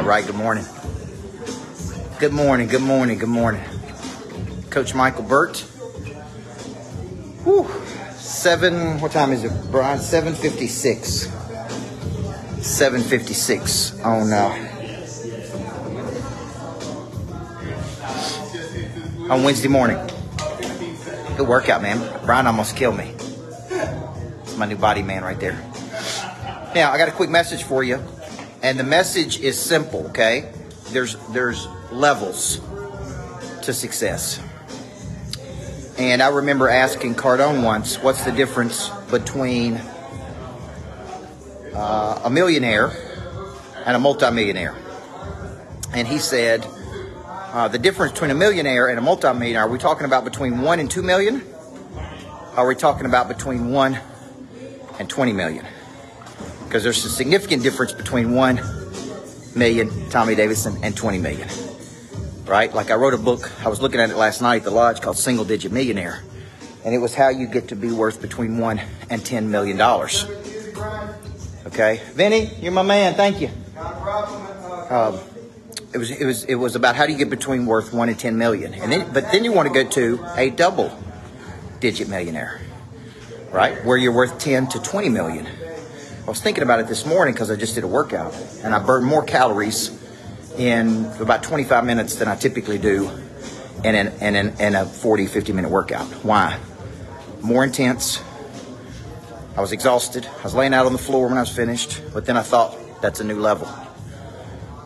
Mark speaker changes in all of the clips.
Speaker 1: All right, good morning. Good morning, good morning, good morning. Coach Michael Burt. Whew. Seven, what time is it, Brian? 756. 756 on uh, on Wednesday morning. Good workout, man. Brian almost killed me. It's my new body man right there. Now, I got a quick message for you. And the message is simple, okay? There's there's levels to success. And I remember asking Cardone once, what's the difference between uh, a millionaire and a multimillionaire? And he said, uh, the difference between a millionaire and a multimillionaire, are we talking about between one and two million? Are we talking about between one and 20 million? Because there's a significant difference between 1 million Tommy Davidson and 20 million. Right? Like I wrote a book, I was looking at it last night at the lodge called Single Digit Millionaire. And it was how you get to be worth between 1 and 10 million dollars. Okay? Vinny, you're my man. Thank you. Um, it was it was it was about how do you get between worth 1 and 10 million. And then but then you want to go to a double digit millionaire. Right? Where you're worth 10 to 20 million. I was thinking about it this morning because I just did a workout and I burned more calories in about 25 minutes than I typically do in, an, in, an, in a 40, 50 minute workout. Why? More intense. I was exhausted. I was laying out on the floor when I was finished, but then I thought that's a new level.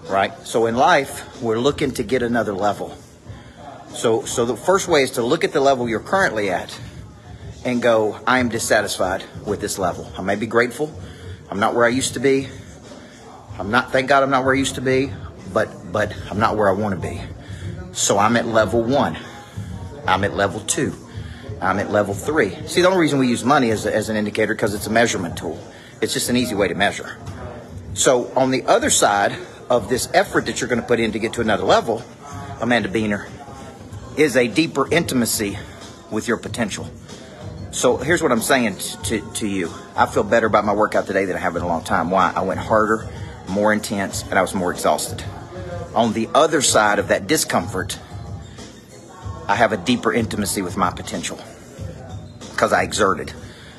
Speaker 1: Right? So in life, we're looking to get another level. So, so the first way is to look at the level you're currently at and go, I am dissatisfied with this level. I may be grateful. I'm not where I used to be. I'm not, thank God I'm not where I used to be, but, but I'm not where I want to be. So I'm at level one. I'm at level two. I'm at level three. See, the only reason we use money as, a, as an indicator because it's a measurement tool. It's just an easy way to measure. So on the other side of this effort that you're going to put in to get to another level, Amanda Beener, is a deeper intimacy with your potential. So here's what I'm saying to, to you. I feel better about my workout today than I have in a long time. Why? I went harder, more intense, and I was more exhausted. On the other side of that discomfort, I have a deeper intimacy with my potential because I exerted.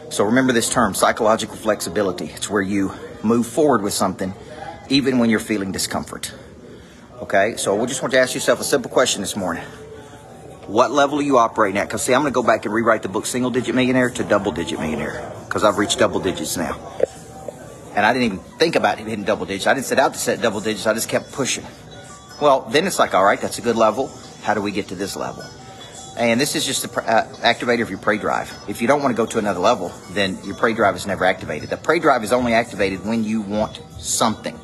Speaker 1: So remember this term, psychological flexibility. It's where you move forward with something even when you're feeling discomfort. Okay, so we just want to ask yourself a simple question this morning. What level are you operating at? Because see, I'm going to go back and rewrite the book Single Digit Millionaire to Double Digit Millionaire because I've reached double digits now. And I didn't even think about hitting double digits. I didn't set out to set double digits. I just kept pushing. Well, then it's like, all right, that's a good level. How do we get to this level? And this is just the uh, activator of your prey drive. If you don't want to go to another level, then your prey drive is never activated. The prey drive is only activated when you want something.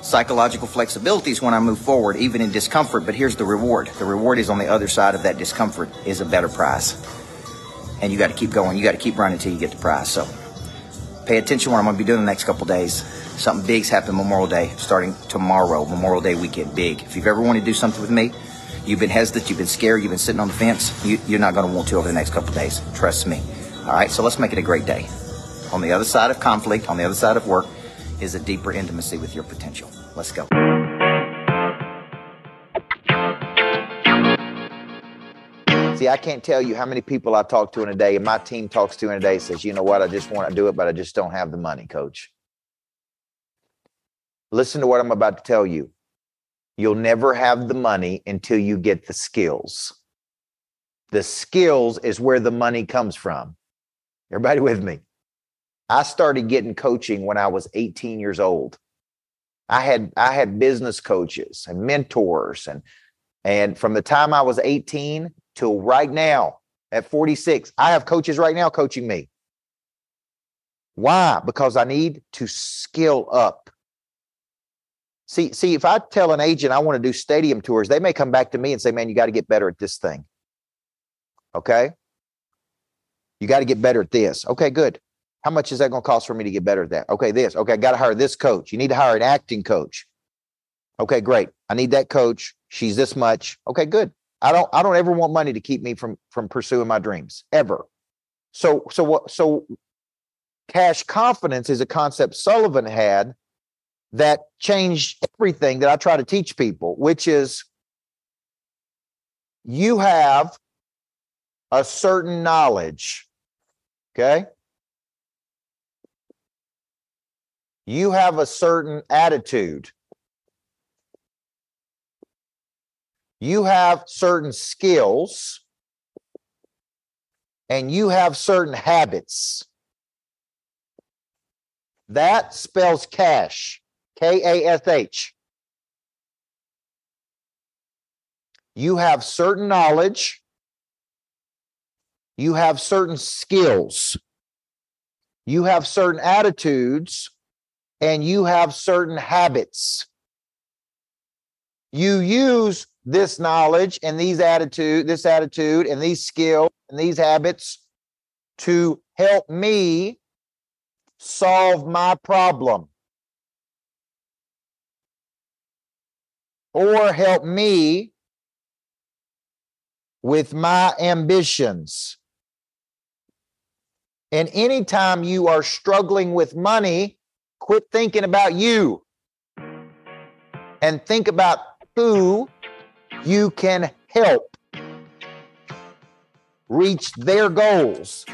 Speaker 1: Psychological flexibility is when I move forward, even in discomfort. But here's the reward. The reward is on the other side of that discomfort is a better prize. And you got to keep going. You got to keep running until you get the prize. So pay attention what I'm going to be doing the next couple days. Something big's happening Memorial Day, starting tomorrow, Memorial Day weekend, big. If you've ever wanted to do something with me, you've been hesitant, you've been scared, you've been sitting on the fence, you, are not going to want to over the next couple days. Trust me. All right, so let's make it a great day. On the other side of conflict, on the other side of work, is a deeper intimacy with your potential. Let's go. See, I can't tell you how many people I talk to in a day, and my team talks to in a day says, you know what, I just want to do it, but I just don't have the money, coach. Listen to what I'm about to tell you. You'll never have the money until you get the skills. The skills is where the money comes from. Everybody with me? I started getting coaching when I was 18 years old. I had I had business coaches and mentors and and from the time I was 18 till right now at 46, I have coaches right now coaching me. Why? Because I need to skill up. See, see, if I tell an agent I want to do stadium tours, they may come back to me and say, "Man, you got to get better at this thing." Okay? You got to get better at this. Okay, good. How much is that going to cost for me to get better at that? Okay, this. Okay, I got to hire this coach. You need to hire an acting coach. Okay, great. I need that coach. She's this much. Okay, good. I don't I don't ever want money to keep me from from pursuing my dreams ever. So so what so cash confidence is a concept Sullivan had that changed everything that I try to teach people, which is you have a certain knowledge. Okay. You have a certain attitude. You have certain skills and you have certain habits. That spells cash, K A S H. You have certain knowledge, you have certain skills, you have certain attitudes, and you have certain habits. You use this knowledge and these attitude, this attitude and these skills and these habits to help me solve my problem or help me with my ambitions. And anytime you are struggling with money, quit thinking about you. And think about who you can help reach their goals